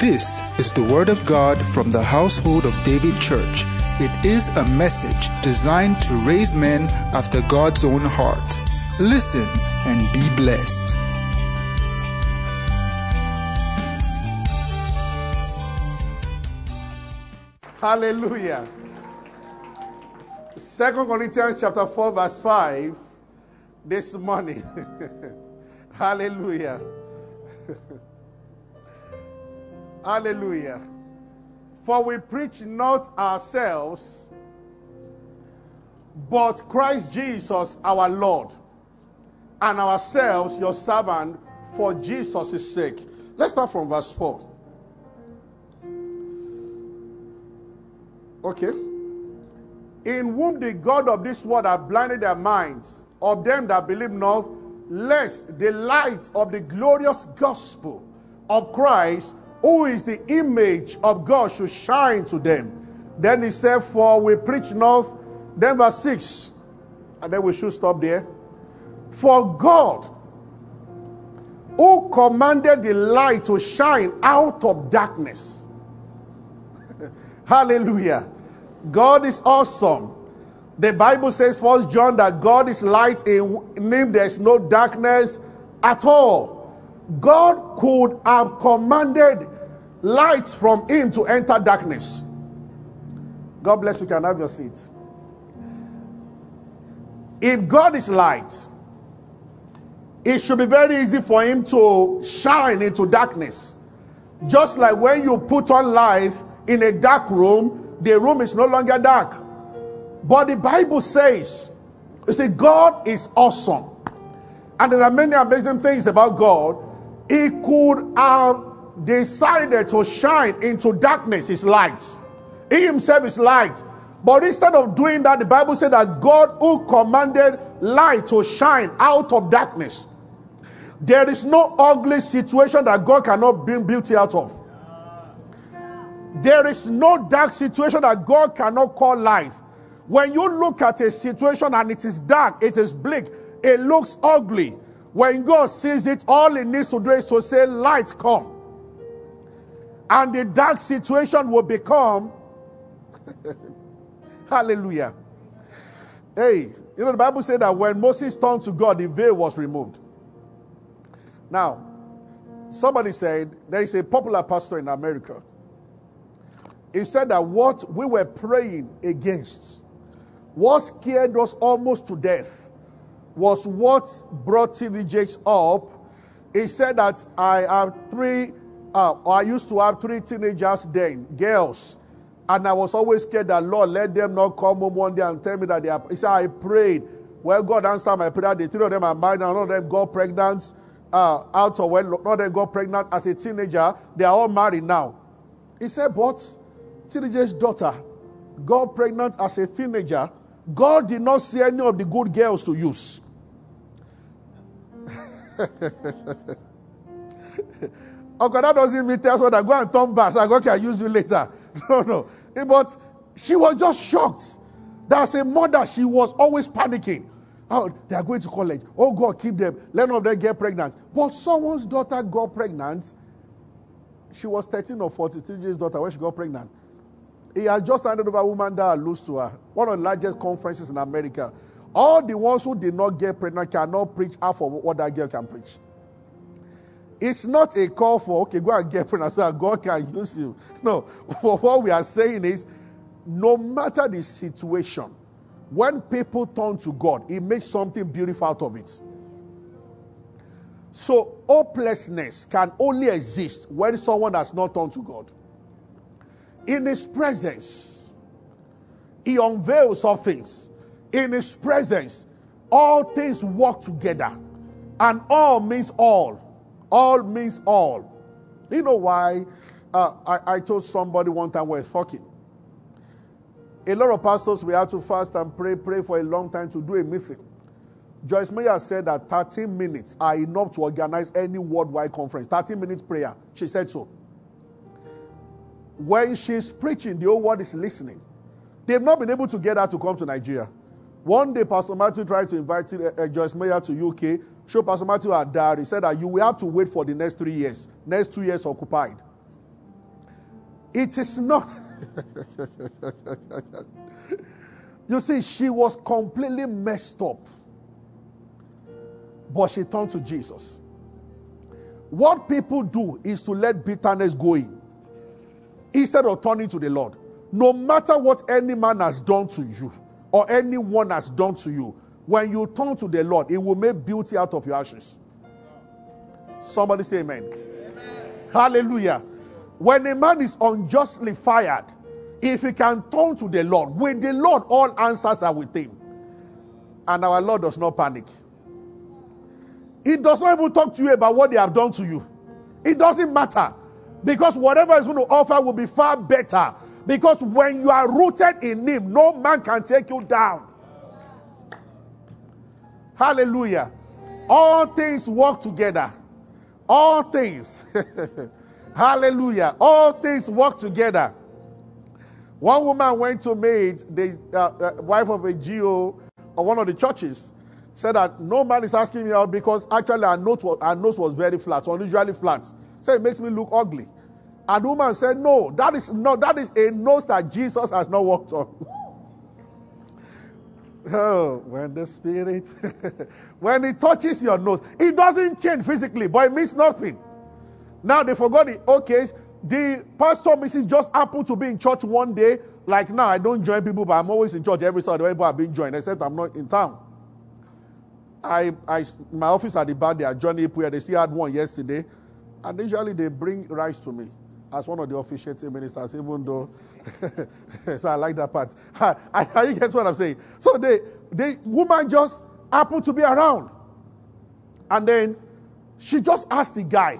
This is the Word of God from the household of David Church. It is a message designed to raise men after God's own heart. Listen and be blessed. Hallelujah. Second Corinthians chapter 4, verse 5 this morning. Hallelujah. Hallelujah. For we preach not ourselves, but Christ Jesus our Lord, and ourselves your servant for Jesus' sake. Let's start from verse 4. Okay. In whom the God of this world hath blinded their minds, of them that believe not, lest the light of the glorious gospel of Christ, who is the image of God, should shine to them. Then he said, For we preach not, then verse 6, and then we should stop there. For God, who commanded the light to shine out of darkness. Hallelujah. God is awesome. The Bible says, First John, that God is light, in him there is no darkness at all. God could have commanded light from him to enter darkness. God bless you, can have your seat. If God is light, it should be very easy for him to shine into darkness. Just like when you put on light in a dark room, the room is no longer dark. But the Bible says, you see, God is awesome. And there are many amazing things about God. He could have decided to shine into darkness, his light. He himself is light. But instead of doing that, the Bible said that God who commanded light to shine out of darkness. There is no ugly situation that God cannot bring beauty out of. There is no dark situation that God cannot call life. When you look at a situation and it is dark, it is bleak, it looks ugly. When God sees it, all he needs to do is to say, Light come. And the dark situation will become. Hallelujah. Hey, you know, the Bible said that when Moses turned to God, the veil was removed. Now, somebody said there is a popular pastor in America. He said that what we were praying against, what scared us almost to death, was what brought TD Jakes up. He said that I have three, uh, I used to have three teenagers then, girls. And I was always scared that, Lord, let them not come home one day and tell me that they are. He said, I prayed. Well, God answered my prayer. The three of them are married, and none of them got pregnant uh, out of well, none of them got pregnant as a teenager. They are all married now. He said, but teenager's daughter got pregnant as a teenager. God did not see any of the good girls to use. okay, that doesn't mean tell her that go and turn back so God can use you later. No, no. But she was just shocked. That's a mother, she was always panicking. Oh, they are going to college. Oh, God, keep them. Let none of them get pregnant. But someone's daughter got pregnant. She was 13 or 43 years daughter when she got pregnant. He has just handed over a woman that lose to her. One of the largest conferences in America. All the ones who did not get pregnant cannot preach half of what that girl can preach. It's not a call for, okay, go and get pregnant so God can use you. No, what we are saying is no matter the situation, when people turn to God, He makes something beautiful out of it. So, hopelessness can only exist when someone has not turned to God. In His presence, He unveils all things. In His presence, all things work together. And all means all. All means all. You know why? Uh, I, I told somebody one time we're talking. A lot of pastors, we have to fast and pray, pray for a long time to do a meeting. Joyce Meyer said that 13 minutes are enough to organize any worldwide conference. 13 minutes prayer. She said so. When she's preaching, the whole world is listening. They've not been able to get her to come to Nigeria. One day, Pastor Matthew tried to invite uh, Joyce Meyer to UK. Show Pastor Matthew her diary. Said that you will have to wait for the next three years. Next two years occupied. It is not. you see, she was completely messed up. But she turned to Jesus. What people do is to let bitterness go in instead of turning to the Lord. No matter what any man has done to you or anyone has done to you, when you turn to the Lord, it will make beauty out of your ashes. Somebody say amen. amen. Hallelujah. When a man is unjustly fired, if he can turn to the Lord, with the Lord, all answers are with him. And our Lord does not panic. He does not even talk to you about what they have done to you. It doesn't matter. Because whatever is going to offer will be far better. Because when you are rooted in Him, no man can take you down. Hallelujah. All things work together. All things. Hallelujah. All things work together. One woman went to meet the uh, uh, wife of a GO or one of the churches said that no man is asking me out because actually our nose was, our nose was very flat, unusually flat. So it makes me look ugly. And the woman said, No, that is no, that is a nose that Jesus has not walked on. oh, when the spirit when it touches your nose, it doesn't change physically, but it means nothing. Now they forgot the okay. The pastor Mrs. just happened to be in church one day. Like now, I don't join people, but I'm always in church every Sunday. People have been joined, except I'm not in town. I, I, my office at the bar, they are Johnny Ipuya. They still had one yesterday. And usually they bring rice to me as one of the officiating ministers, even though. so I like that part. I, I, you what I'm saying? So the, the woman just happened to be around. And then she just asked the guy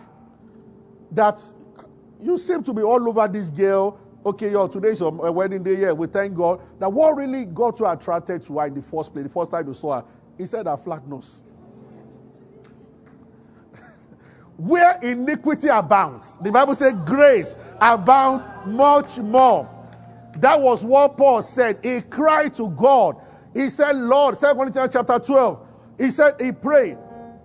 that you seem to be all over this girl. Okay, yo, today's a uh, wedding day. Yeah, we thank God. Now, what really got you attracted to her in the first place, the first time you saw her? He said a flat nose. Where iniquity abounds, the Bible says grace abounds much more. That was what Paul said. He cried to God. He said, Lord, 2 Corinthians chapter 12, he said, he prayed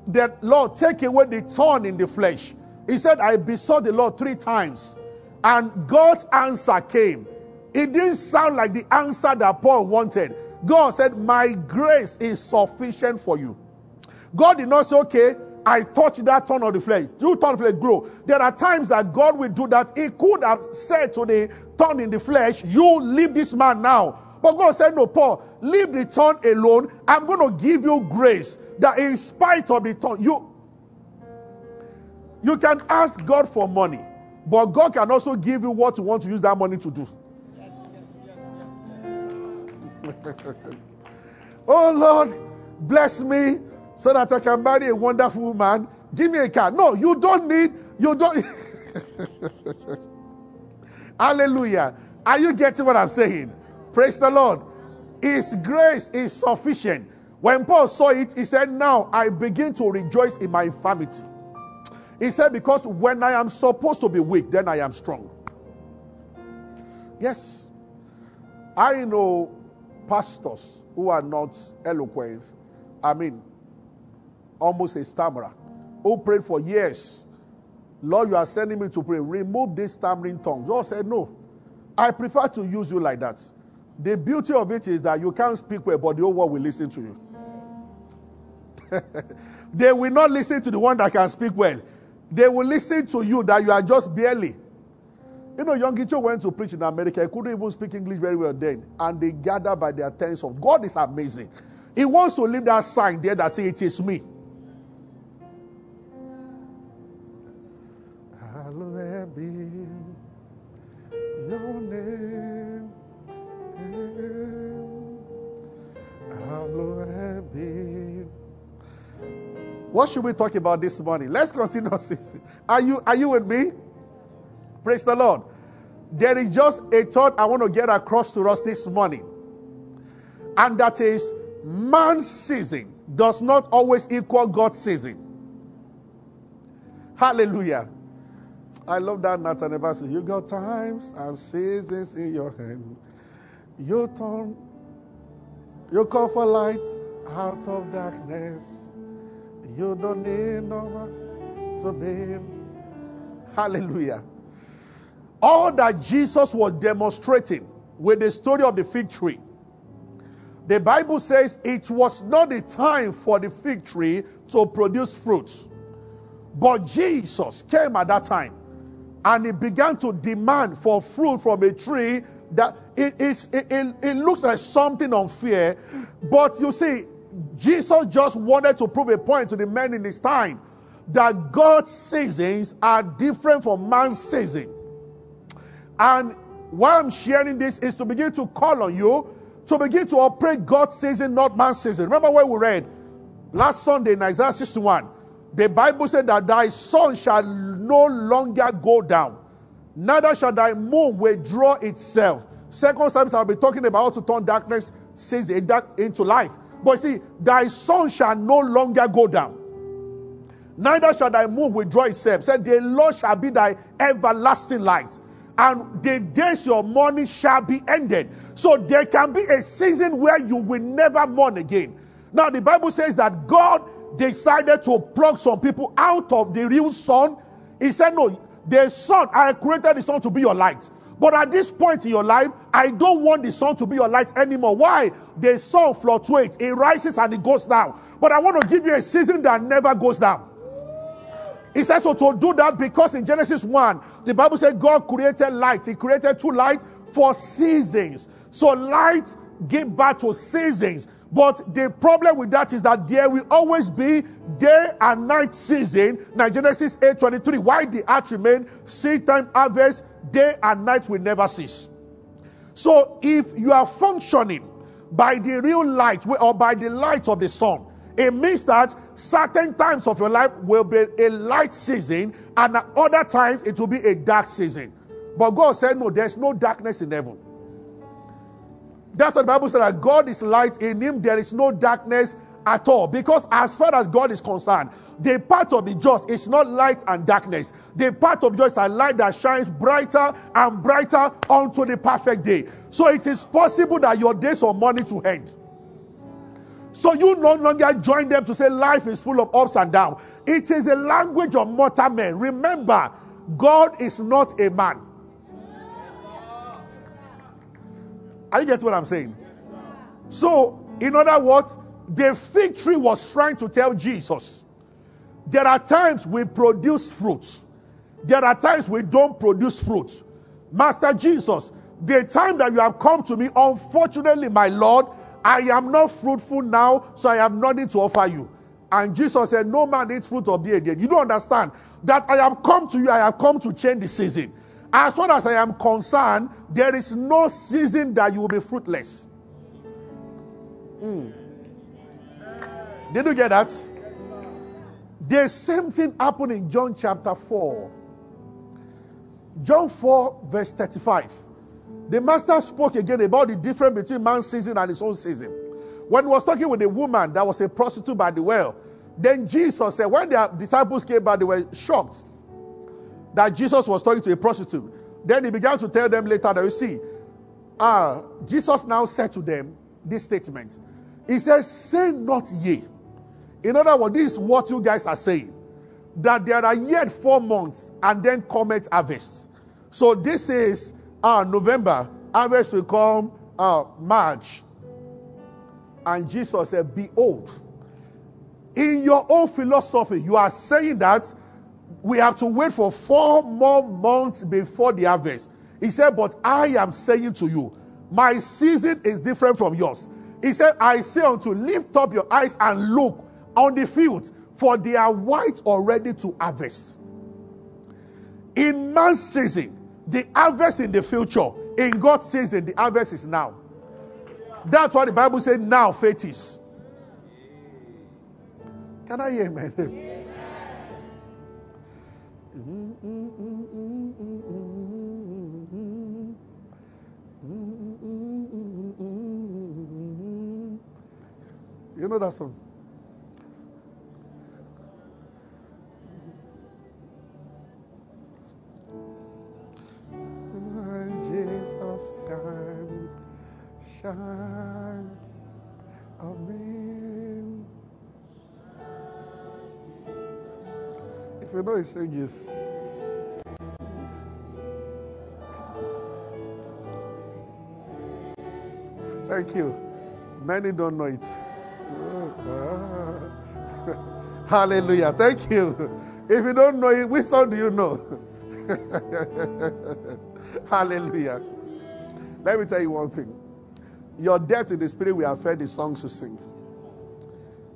that, Lord, take away the thorn in the flesh. He said, I besought the Lord three times. And God's answer came. It didn't sound like the answer that Paul wanted. God said, My grace is sufficient for you. God did not say, Okay, I touch that turn of the flesh. Do turn of the flesh grow. There are times that God will do that. He could have said to the turn in the flesh, You leave this man now. But God said, No, Paul, leave the turn alone. I'm going to give you grace that in spite of the turn, you you can ask God for money, but God can also give you what you want to use that money to do. oh Lord, bless me so that I can marry a wonderful man. Give me a car. No, you don't need, you don't. Hallelujah. Are you getting what I'm saying? Praise the Lord. His grace is sufficient. When Paul saw it, he said, Now I begin to rejoice in my infirmity. He said, Because when I am supposed to be weak, then I am strong. Yes. I know pastors who are not eloquent, I mean, almost a stammerer, who prayed for years. Lord, you are sending me to pray. Remove this stammering tongue. God said, No. I prefer to use you like that. The beauty of it is that you can't speak well, but the whole world will listen to you. they will not listen to the one that can speak well. They will listen to you that you are just barely. You know, Yonggi Cho went to preach in America. He couldn't even speak English very well then. And they gathered by their tens of God is amazing. He wants to leave that sign there that says, It is me. Be your name. Hallowed be. What should we talk about this morning? Let's continue. Are you, are you with me? Praise the Lord. There is just a thought I want to get across to us this morning. And that is man's season does not always equal God's season. Hallelujah. I love that Nathan Ebasi. You got times and seasons in your hand. You turn, you call for light out of darkness. You don't need no one to be. Hallelujah. all that Jesus was demonstrating with the story of the fig tree, the Bible says it was not the time for the fig tree to produce fruit. But Jesus came at that time and he began to demand for fruit from a tree that it, it, it, it looks like something unfair. But you see, Jesus just wanted to prove a point to the men in his time that God's seasons are different from man's season. And why I'm sharing this is to begin to call on you to begin to operate God's season, not man's season. Remember what we read last Sunday in Isaiah 61. The Bible said that thy sun shall no longer go down, neither shall thy moon withdraw itself. Second service, I'll be talking about how to turn darkness since a dark into life. But see, thy sun shall no longer go down, neither shall thy moon withdraw itself. Said, the Lord shall be thy everlasting light and the days your mourning shall be ended. So there can be a season where you will never mourn again. Now, the Bible says that God decided to pluck some people out of the real sun. He said, No, the sun, I created the sun to be your light. But at this point in your life, I don't want the sun to be your light anymore. Why? The sun fluctuates, it rises and it goes down. But I want to give you a season that never goes down. He says so to do that because in Genesis 1, the Bible said God created light. He created two lights for seasons. So light give birth to seasons. But the problem with that is that there will always be day and night season. Now Genesis 8 23. Why the earth remain seed time harvest, day and night will never cease. So if you are functioning by the real light or by the light of the sun, it means that certain times of your life will be a light season, and at other times it will be a dark season. But God said, No, there's no darkness in heaven. That's what the Bible said that God is light, in Him there is no darkness at all. Because as far as God is concerned, the part of the just is not light and darkness. The part of just is a light that shines brighter and brighter unto the perfect day. So it is possible that your days of mourning to end. So you no longer join them to say life is full of ups and downs. It is a language of mortal men. Remember, God is not a man. Are you getting what I'm saying? So, in other words, the fig tree was trying to tell Jesus there are times we produce fruits, there are times we don't produce fruits. Master Jesus, the time that you have come to me, unfortunately, my Lord, I am not fruitful now, so I have nothing to offer you. And Jesus said, No man eats fruit of the idiot. You don't understand that I have come to you, I have come to change the season. As far as I am concerned, there is no season that you will be fruitless. Mm. Did you get that? The same thing happened in John chapter 4. John 4, verse 35. The master spoke again about the difference between man's season and his own season. When he was talking with a woman that was a prostitute by the well, then Jesus said, when the disciples came back, they were shocked that Jesus was talking to a prostitute. Then he began to tell them later that you see, uh, Jesus now said to them this statement. He says, Say not ye. In other words, this is what you guys are saying. That there are yet four months and then comet harvest. So this is uh, November, harvest will come uh, March. And Jesus said, Behold, in your own philosophy, you are saying that we have to wait for four more months before the harvest. He said, But I am saying to you, my season is different from yours. He said, I say unto lift up your eyes and look on the fields, for they are white already to harvest. In man's season, the harvest in the future. In God's season, the harvest is now. That's why the Bible said now faith is. Can I hear amen? You know that song? Jesus, shine, shine of We know eu sei disso. Thank you. Many don't know it. Hallelujah. Thank you. If you don't know it, which song do you know? Hallelujah. Let me tell you one thing. Your debt in the spirit we are fed the songs you sing.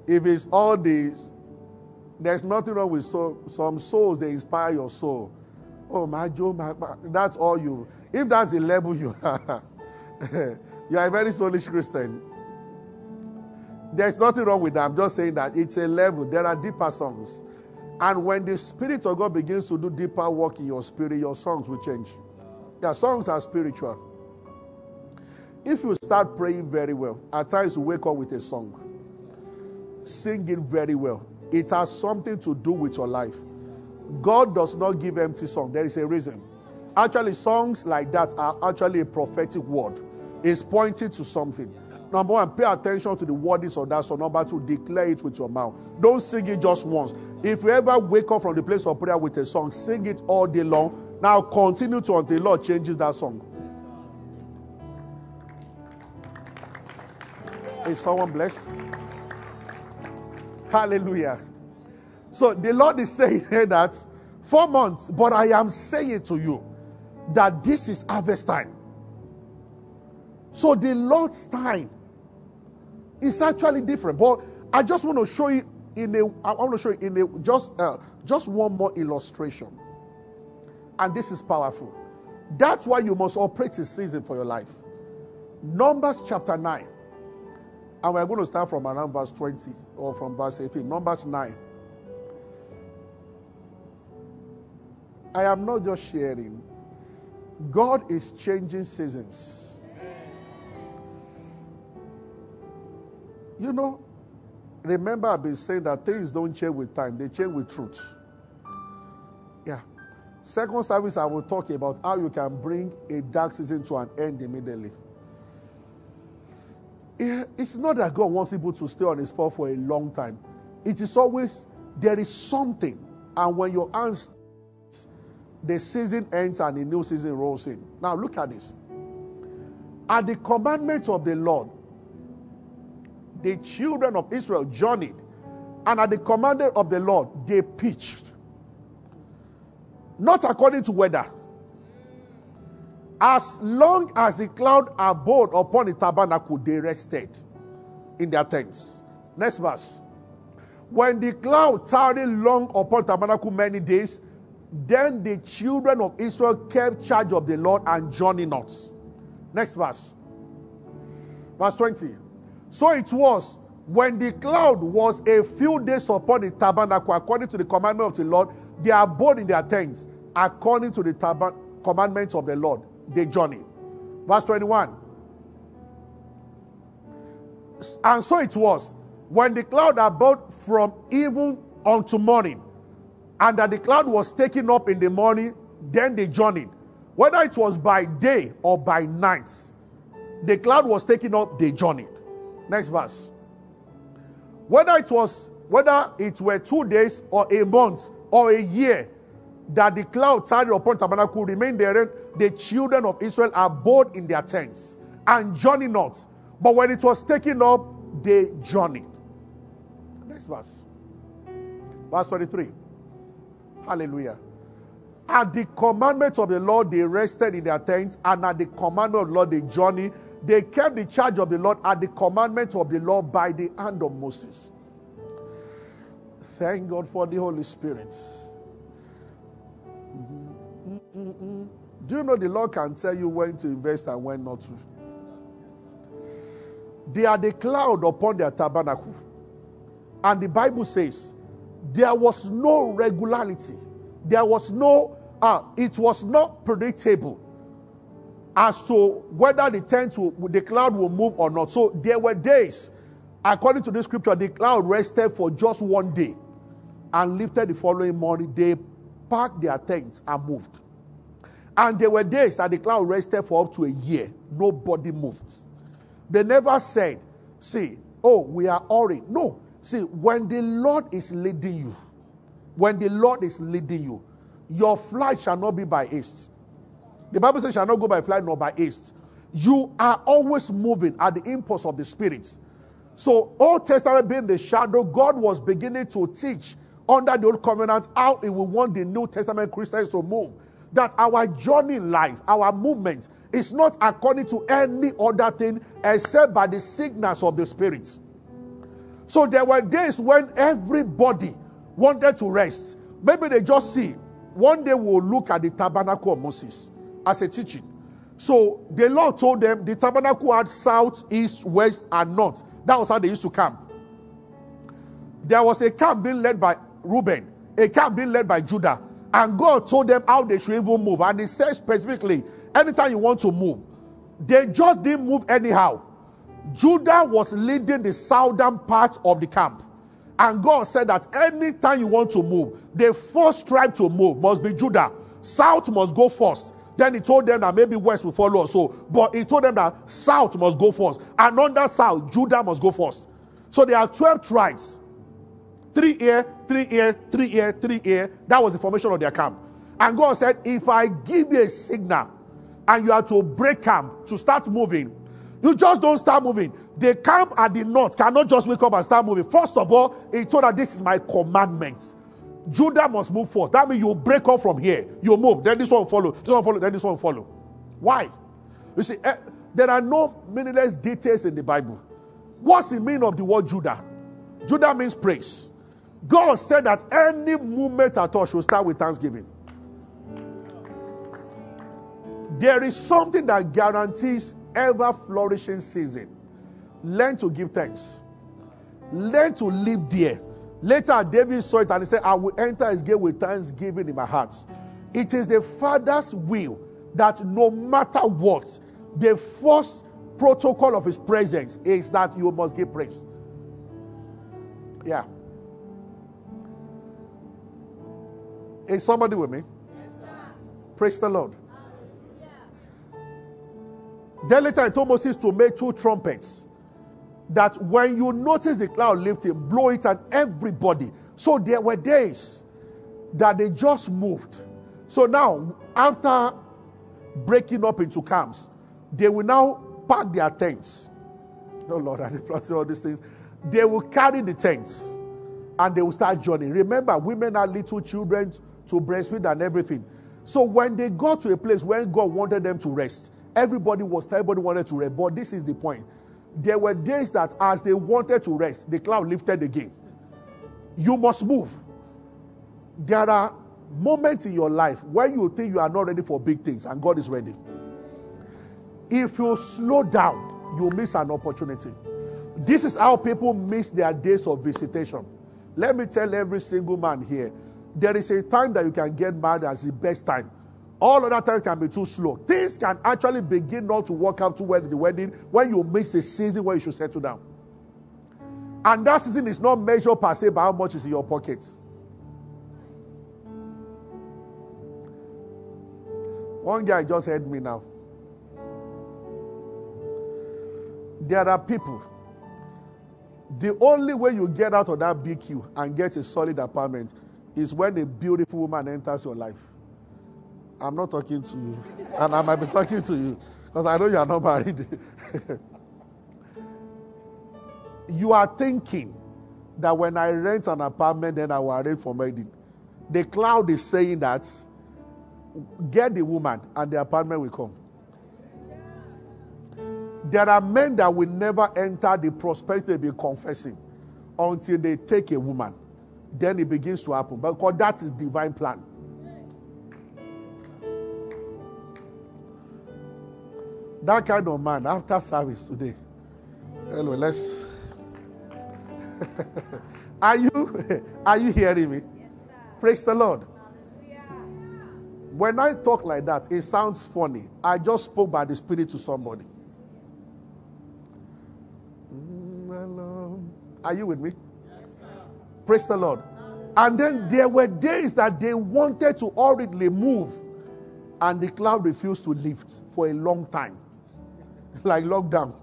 If it's all these there's nothing wrong with so, some souls, they inspire your soul. Oh, my Joe, my, my, that's all you. If that's the level you are, you are a very soulish Christian. There's nothing wrong with that. I'm just saying that it's a level. There are deeper songs. And when the Spirit of God begins to do deeper work in your spirit, your songs will change. Your songs are spiritual. If you start praying very well, at times you wake up with a song, sing it very well. It has something to do with your life. God does not give empty song. There is a reason. Actually, songs like that are actually a prophetic word. It's pointing to something. Number one, pay attention to the wordings of that song. Number two, declare it with your mouth. Don't sing it just once. If you ever wake up from the place of prayer with a song, sing it all day long. Now continue to until the Lord changes that song. Is someone blessed? Hallelujah. So the Lord is saying here that four months, but I am saying to you that this is harvest time. So the Lord's time is actually different. But I just want to show you in a I want to show you in a just uh, just one more illustration. And this is powerful. That's why you must operate a season for your life. Numbers chapter 9. And we're going to start from around verse 20 or from verse 18. Numbers 9. I am not just sharing. God is changing seasons. You know, remember I've been saying that things don't change with time, they change with truth. Yeah. Second service, I will talk about how you can bring a dark season to an end immediately. It's not that God wants people to stay on his spot for a long time. It is always there is something, and when your hands, the season ends and a new season rolls in. Now look at this. At the commandment of the Lord, the children of Israel journeyed, and at the commandment of the Lord, they pitched. Not according to weather. As long as the cloud abode upon the tabernacle, they rested in their tents. Next verse. When the cloud tarried long upon tabernacle many days, then the children of Israel kept charge of the Lord and journeyed not. Next verse. Verse 20. So it was when the cloud was a few days upon the tabernacle, according to the commandment of the Lord, they abode in their tents, according to the tab- commandments of the Lord. They journey. Verse 21. And so it was when the cloud abode from even unto morning, and that the cloud was taken up in the morning, then they journeyed. Whether it was by day or by night, the cloud was taken up, they journeyed. Next verse. Whether it was whether it were two days or a month or a year that the cloud tarried upon tabernacle remained therein, the children of Israel abode in their tents and journeyed not. But when it was taken up, they journeyed. Next verse. Verse 23. Hallelujah. At the commandment of the Lord, they rested in their tents, and at the commandment of the Lord, they journeyed they kept the charge of the Lord at the commandment of the Lord by the hand of Moses. Thank God for the Holy Spirit. Mm-hmm. Do you know the Lord can tell you when to invest and when not to? They are the cloud upon their tabernacle. And the Bible says there was no regularity. There was no, uh, it was not predictable as to whether the tent will, the cloud will move or not. So there were days, according to the scripture, the cloud rested for just one day and lifted the following morning. They packed their tents and moved. And there were days that the cloud rested for up to a year. Nobody moved. They never said, see, oh, we are already. No. See, when the Lord is leading you, when the Lord is leading you, your flight shall not be by east. The Bible says, shall not go by flight nor by east. You are always moving at the impulse of the Spirit. So, Old Testament being the shadow, God was beginning to teach under the Old Covenant how it will want the New Testament Christians to move. That our journey in life, our movement, is not according to any other thing except by the signals of the Spirit. So there were days when everybody wanted to rest. Maybe they just see. One day we'll look at the tabernacle of Moses as a teaching. So the Lord told them the tabernacle had south, east, west, and north. That was how they used to camp. There was a camp being led by Reuben, a camp being led by Judah. And God told them how they should even move. And He said specifically, anytime you want to move, they just didn't move anyhow. Judah was leading the southern part of the camp. And God said that anytime you want to move, the first tribe to move must be Judah. South must go first. Then he told them that maybe west will follow. So, but he told them that south must go first. And under south, Judah must go first. So there are 12 tribes. Three here, three here, three here, three here. That was the formation of their camp. And God said, if I give you a signal and you are to break camp to start moving, you just don't start moving. The camp at the north cannot just wake up and start moving. First of all, he told her, This is my commandment. Judah must move first. That means you break off from here. You move. Then this one follow. This one follow. Then this one follow. Why? You see, eh, there are no meaningless details in the Bible. What's the meaning of the word Judah? Judah means praise. God said that any movement at all should start with thanksgiving. There is something that guarantees ever flourishing season. Learn to give thanks. Learn to live there. Later, David saw it and he said, I will enter his gate with thanksgiving in my heart. It is the Father's will that no matter what, the first protocol of his presence is that you must give praise. Yeah. Is somebody with me? Yes, praise the Lord. Then later I told Moses to make two trumpets. That when you notice the cloud lifting, blow it at everybody. So there were days that they just moved. So now, after breaking up into camps, they will now pack their tents. Oh Lord, I didn't all these things. They will carry the tents and they will start journeying. Remember, women are little children to breastfeed and everything. So when they got to a place where God wanted them to rest, Everybody was, everybody wanted to rest. But this is the point. There were days that as they wanted to rest, the cloud lifted again. You must move. There are moments in your life where you think you are not ready for big things and God is ready. If you slow down, you miss an opportunity. This is how people miss their days of visitation. Let me tell every single man here there is a time that you can get married as the best time. All other times can be too slow. Things can actually begin not to work out too well in the wedding when you miss a season where you should settle down. And that season is not measured per se by how much is in your pocket. One guy just heard me now. There are people. The only way you get out of that BQ and get a solid apartment is when a beautiful woman enters your life. I'm not talking to you. And I might be talking to you because I know you are not married. you are thinking that when I rent an apartment, then I will arrange for wedding. The cloud is saying that get the woman and the apartment will come. There are men that will never enter the prosperity they've been confessing until they take a woman. Then it begins to happen. Because that is divine plan. That kind of man after service today. Anyway, let's. are you are you hearing me? Yes, Praise the Lord. Hallelujah. When I talk like that, it sounds funny. I just spoke by the Spirit to somebody. Mm, are you with me? Praise the Lord. And then there were days that they wanted to hurriedly move, and the cloud refused to lift for a long time like lockdown.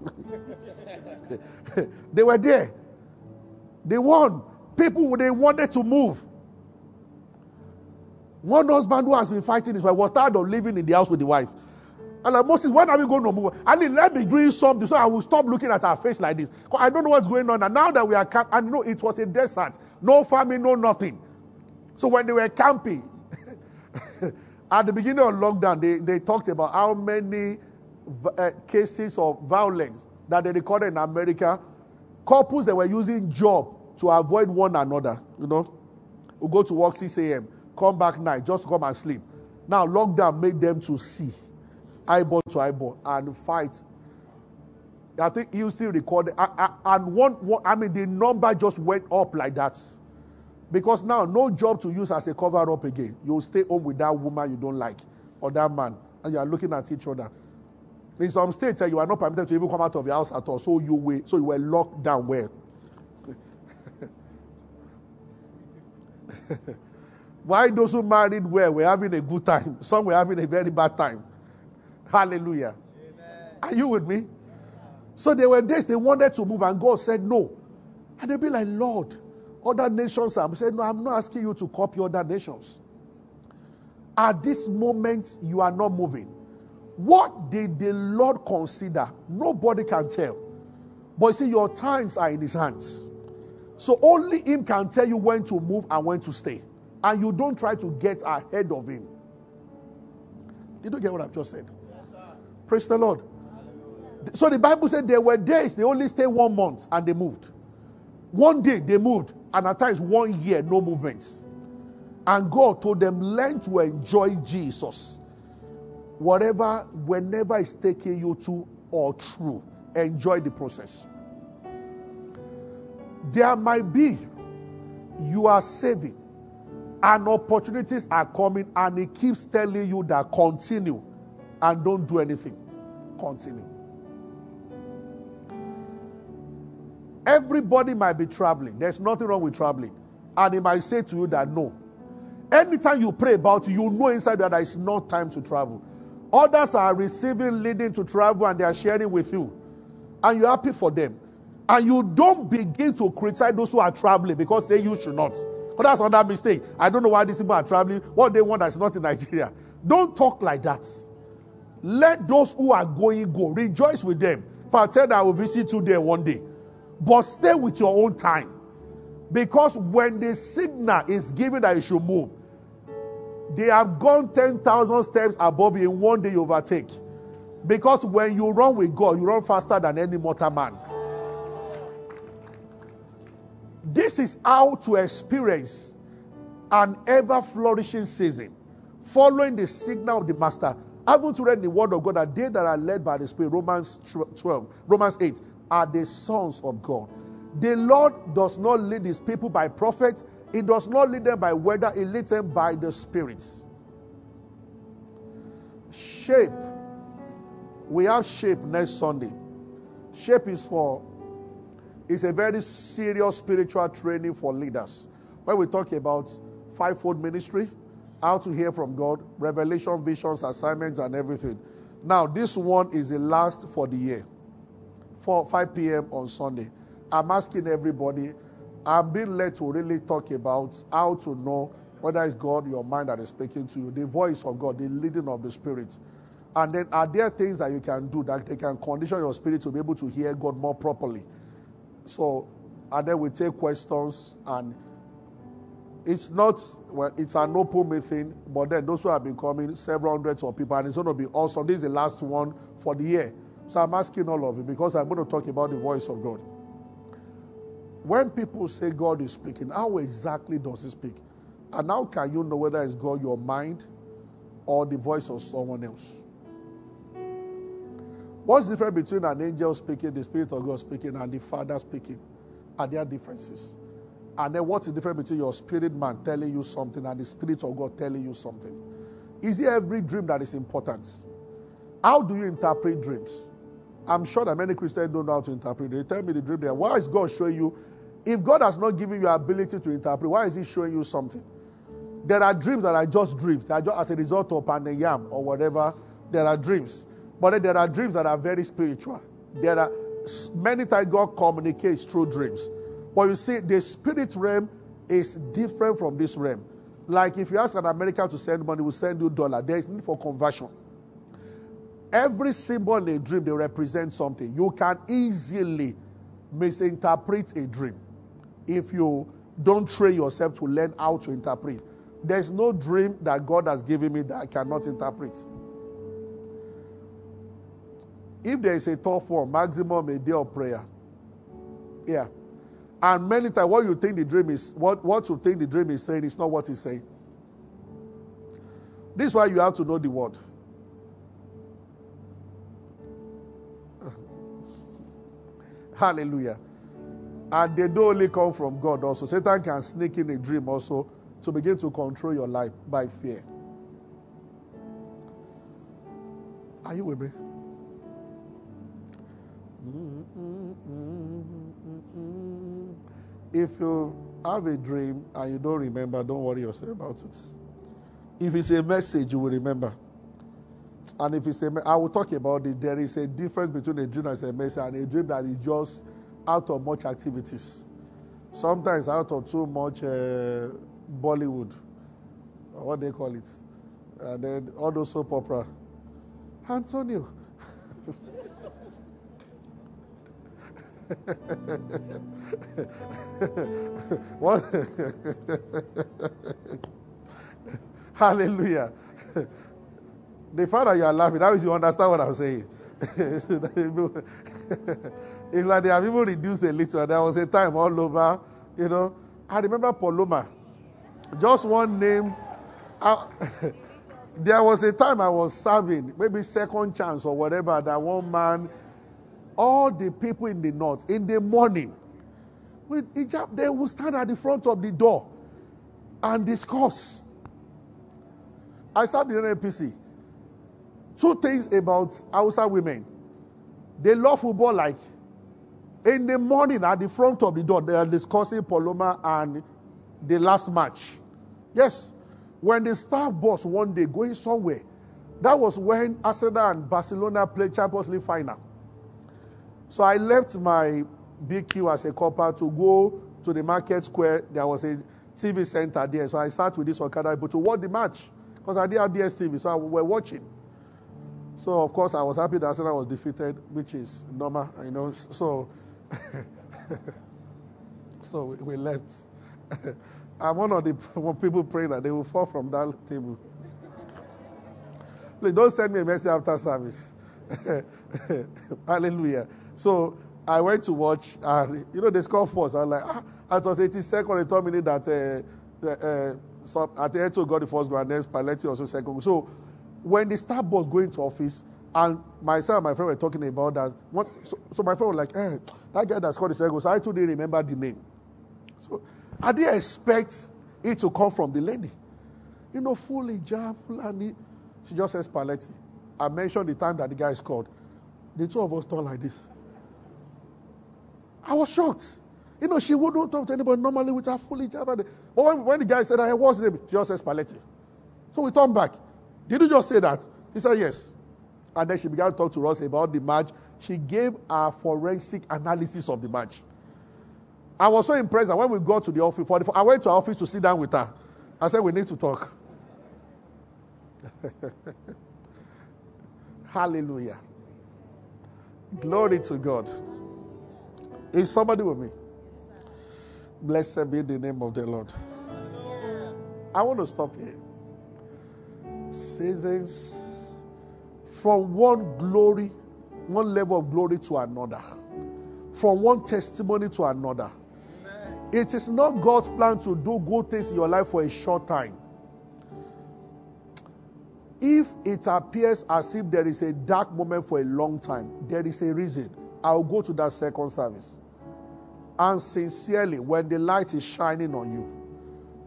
they were there. They won. People they wanted to move. One husband who has been fighting his wife was tired of living in the house with the wife. I'm like, Moses, when are we going to move? I need let me doing something so I will stop looking at her face like this. I don't know what's going on. And now that we are camp, and know it was a desert, no farming, no nothing. So when they were camping, at the beginning of lockdown, they, they talked about how many uh, cases of violence that they recorded in America. Couples that were using job to avoid one another, you know, who go to work 6 a.m., come back night, just come and sleep. Now lockdown made them to see eyeball to eyeball and fight. I think you still recorded, and one, one, I mean, the number just went up like that. Because now, no job to use as a cover up again. You'll stay home with that woman you don't like or that man, and you are looking at each other. In some states, eh, you are not permitted to even come out of your house at all. So you were, so you were locked down where? Why those who married where were having a good time? Some were having a very bad time. Hallelujah. Amen. Are you with me? So there were days they wanted to move, and God said no. And they'd be like, Lord, other nations are. I said, No, I'm not asking you to copy other nations. At this moment, you are not moving. What did the Lord consider? Nobody can tell. But you see, your times are in His hands. So only Him can tell you when to move and when to stay. And you don't try to get ahead of Him. Did you get what I've just said? Praise the Lord. So the Bible said there were days they only stayed one month and they moved. One day they moved, and at times one year, no movements. And God told them, learn to enjoy Jesus. Whatever, whenever it's taking you to or through, enjoy the process. There might be, you are saving, and opportunities are coming, and it keeps telling you that continue and don't do anything. Continue. Everybody might be traveling. There's nothing wrong with traveling. And he might say to you that no. Anytime you pray about it, you know inside that it's not time to travel. Others are receiving leading to travel and they are sharing with you. And you're happy for them. And you don't begin to criticize those who are traveling because say you should not. But that's another mistake. I don't know why these people are traveling. What they want that's not in Nigeria. Don't talk like that. Let those who are going go. Rejoice with them. If I tell that I will visit you there one day. But stay with your own time. Because when the signal is given that you should move, they have gone 10,000 steps above you in one day you overtake. Because when you run with God, you run faster than any mortal man. This is how to experience an ever flourishing season, following the signal of the Master. Haven't you read the Word of God that they that are led by the Spirit, Romans 12, Romans 8, are the sons of God. The Lord does not lead his people by prophets, he does not lead them by weather, he leads them by the spirits. Shape. We have shape next Sunday. Shape is for it's a very serious spiritual training for leaders. When we talk about fivefold ministry, how to hear from God, revelation, visions, assignments, and everything. Now, this one is the last for the year, 4, 5 p.m. on Sunday. I'm asking everybody, I'm being led to really talk about how to know whether it's God, your mind that is speaking to you, the voice of God, the leading of the Spirit. And then, are there things that you can do that they can condition your spirit to be able to hear God more properly? So, and then we take questions and it's not well, it's an open meeting, but then those who have been coming, several hundreds of people, and it's going to be awesome. This is the last one for the year. So I'm asking all of you because I'm going to talk about the voice of God. When people say God is speaking, how exactly does he speak? And how can you know whether it's God, your mind, or the voice of someone else? What's the difference between an angel speaking, the Spirit of God speaking, and the Father speaking? Are there differences? And then what's the difference between your spirit man telling you something and the Spirit of God telling you something? Is it every dream that is important? How do you interpret dreams? I'm sure that many Christians don't know how to interpret. They tell me the dream there. Why is God showing you? If God has not given you ability to interpret, why is He showing you something? There are dreams that are just dreams. They are just as a result of panayam or whatever. There are dreams. But there are dreams that are very spiritual. There are many times God communicates through dreams. But you see, the spirit realm is different from this realm. Like if you ask an American to send money, he will send you dollar. There is need for conversion. Every symbol in a dream, they represent something. You can easily misinterpret a dream if you don't train yourself to learn how to interpret. There's no dream that God has given me that I cannot interpret. If there is a tough one, maximum a day of prayer. Yeah. And many times, what you think the dream is, what, what you think the dream is saying is not what it's saying. This is why you have to know the word. Hallelujah. And they don't only come from God also. Satan can sneak in a dream also to begin to control your life by fear. Are you with me? If you have a dream and you don't remember, don't worry yourself about it. If it's a message, you will remember. And if it's a, I will talk about it. There is a difference between a dream and a message and a dream that is just out of much activities. Sometimes out of too much uh, Bollywood, or what they call it, and then all those soap opera. Antonio. what? Hallelujah. The fact that you are laughing, that means you understand what I'm saying. it's like they have even reduced a little. There was a time all over, you know. I remember Paloma. Just one name. I, there was a time I was serving, maybe second chance or whatever, that one man, all the people in the north, in the morning, with hijab, they will stand at the front of the door and discuss. I served in NPC. Two things about Hausa women. They love football like in the morning at the front of the door, they are discussing Paloma and the last match. Yes. When the staff boss one day going somewhere, that was when Arsenal and Barcelona played Champions League final. So I left my BQ as a corper to go to the market square. There was a TV center there. So I sat with this Okada to watch the match because I didn't have DSTV. So we were watching. So of course I was happy that Arsenal was defeated, which is normal, you know. So, so we left. I'm one of the people praying that they will fall from that table. Please don't send me a message after service. Hallelujah. So I went to watch, and you know, they scored first. I was like, ah, it was 80 seconds, they told me that uh, uh, so at the end, got the first goal, and then Belletti also second. So when the staff was going to office, and myself and my friend were talking about that, what, so, so, my friend was like, eh, that guy that scored the goal, so I too didn't remember the name. So I didn't expect it to come from the lady. You know, full hijab. She just says Belletti. I mentioned the time that the guy scored. The two of us turned like this. I was shocked. You know, she wouldn't talk to anybody normally with her full hijab. But when, when the guy said, I was name? She just says Belletti. So we turned back. Did you just say that? He said, yes. And then she began to talk to us about the match. She gave a forensic analysis of the match. I was so impressed that when we got to the office, I went to our office to sit down with her. I said, We need to talk. Hallelujah. Glory to God. Is somebody with me? Blessed be the name of the Lord. I want to stop here. Seasons from one glory, one level of glory to another, from one testimony to another. It is not God's plan to do good things in your life for a short time. If it appears as if there is a dark moment for a long time, there is a reason. I'll go to that second service. And sincerely, when the light is shining on you,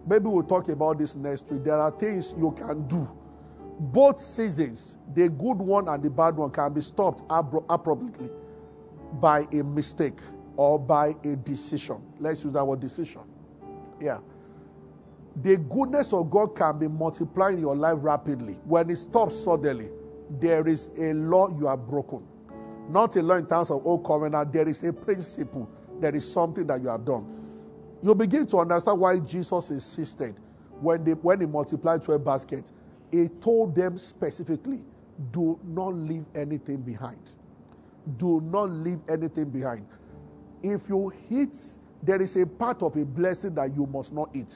maybe we'll talk about this next week. There are things you can do. Both seasons, the good one and the bad one, can be stopped abruptly by a mistake or by a decision. Let's use our decision. Yeah. The goodness of God can be multiplied in your life rapidly. When it stops suddenly, there is a law you have broken. Not a law in terms of old covenant, there is a principle, there is something that you have done. You begin to understand why Jesus insisted when, they, when he multiplied 12 baskets, he told them specifically do not leave anything behind. Do not leave anything behind. If you eat, there is a part of a blessing that you must not eat.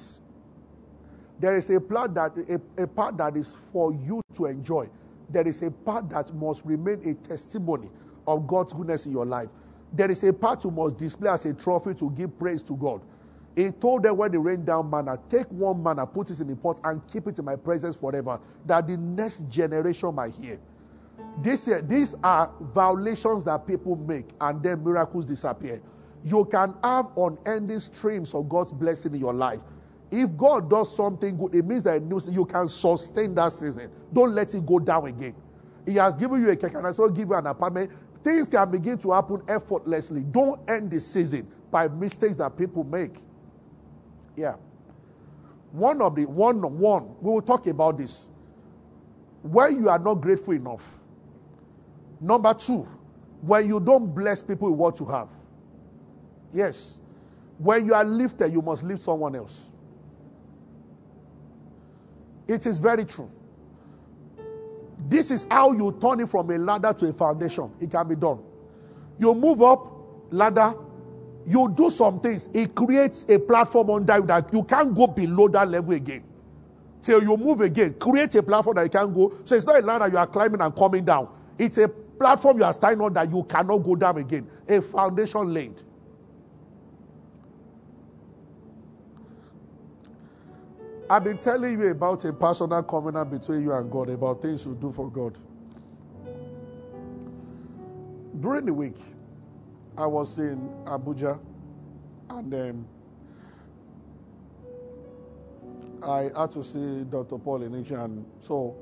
There is a part that a, a part that is for you to enjoy. There is a part that must remain a testimony of God's goodness in your life. There is a part you must display as a trophy to give praise to God. He told them when they rain down manna, take one manna, put it in the pot, and keep it in my presence forever, that the next generation might hear. This, eh, these are violations that people make, and then miracles disappear. You can have unending streams of God's blessing in your life. If God does something good, it means that you can sustain that season. Don't let it go down again. He has given you a cake and also give you an apartment. Things can begin to happen effortlessly. Don't end the season by mistakes that people make. Yeah. One of the one one we will talk about this. When you are not grateful enough. Number two, when you don't bless people with what you have. Yes. When you are lifted, you must lift someone else. It is very true. This is how you turn it from a ladder to a foundation. It can be done. You move up ladder, you do some things, it creates a platform under you that you can't go below that level again. Till you move again, create a platform that you can go. So it's not a ladder you are climbing and coming down. It's a platform you are standing on that you cannot go down again. A foundation laid. I've been telling you about a personal covenant between you and God, about things you do for God. During the week, I was in Abuja and um, I had to see Dr. Paul Enenche, and so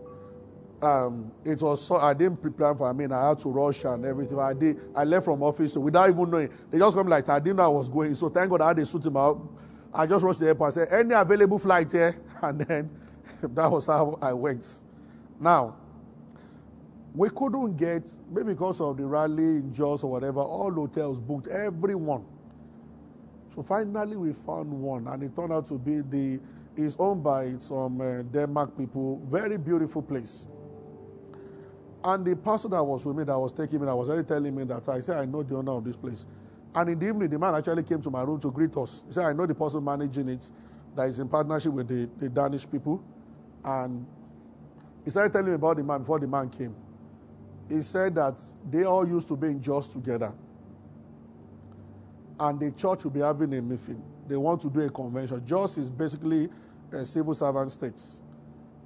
um, it was so I didn't prepare for. I mean, I had to rush and everything. I did. I left from office so without even knowing. They just come like I didn't know I was going. So thank God I had to suit him out. I just rushed to the airport. I said, "Any available flight here?" And then that was how I went. Now, we couldn't get, maybe because of the rally in Jos or whatever, all hotels booked, everyone. So finally we found one, and it turned out to be the, it's owned by some uh, Denmark people, very beautiful place. And the person that was with me, that was taking me, that was already telling me that I said, I know the owner of this place. And in the evening, the man actually came to my room to greet us. He said, I know the person managing it, that is in partnership with the, the Danish people. And he started telling me about the man before the man came he said that they all used to be in Jos together. And the church will be having a meeting. They want to do a convention. Jos is basically a civil servant state.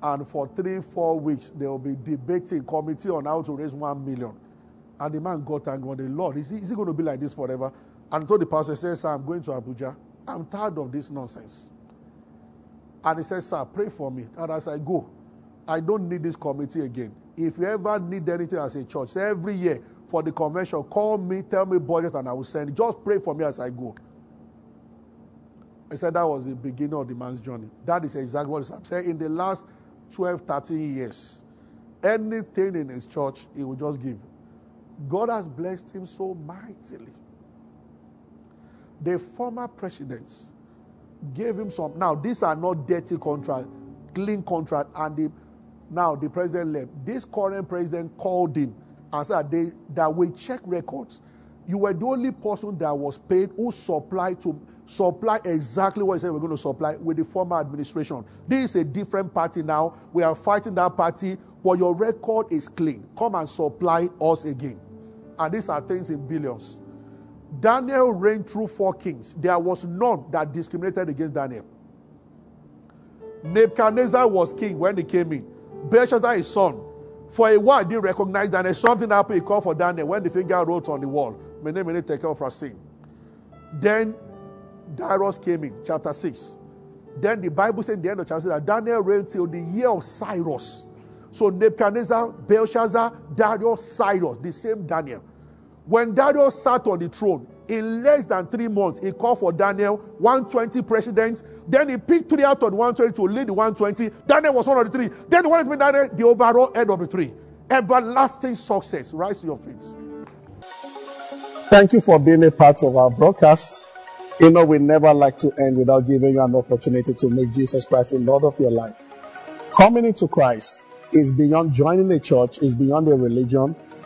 And for three, four weeks, they will be debating committee on how to raise one million. And the man got angry. The Lord, is he, is he going to be like this forever? And told the pastor, says, I'm going to Abuja. I'm tired of this nonsense. And he says, Sir, pray for me. And as I go, I don't need this committee again. If you ever need anything as a church, every year for the convention, call me, tell me budget, and I will send. Just pray for me as I go. I said that was the beginning of the man's journey. That is exactly what I'm saying. In the last 12, 13 years, anything in his church, he will just give. God has blessed him so mightily. The former presidents gave him some. Now, these are not dirty contract, clean contract, and the now the president left. This current president called him and said they, that we check records. You were the only person that was paid who supplied to supply exactly what he said we're going to supply with the former administration. This is a different party now. We are fighting that party, but your record is clean. Come and supply us again. And these are things in billions. Daniel reigned through four kings. There was none that discriminated against Daniel. Nebuchadnezzar was king when he came in. Belshazzar, his son, for a while didn't recognize Daniel. Something happened, he called for Daniel when the finger wrote on the wall. My name is take off sin. Then Darius came in, chapter 6. Then the Bible said in the end of chapter 6 that Daniel reigned till the year of Cyrus. So Nebuchadnezzar, Belshazzar, Darius, Cyrus, the same Daniel. When Darius sat on the throne, in less than three months, he called for Daniel, 120 presidents. Then he picked three out of the 120 to lead the 120. Daniel was one of the three. Then he wanted to be Daniel, the overall head of the three. Everlasting success. Rise to your feet. Thank you for being a part of our broadcast. You know, we never like to end without giving you an opportunity to make Jesus Christ the Lord of your life. Coming into Christ is beyond joining a church, is beyond a religion.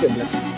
Stay blessed.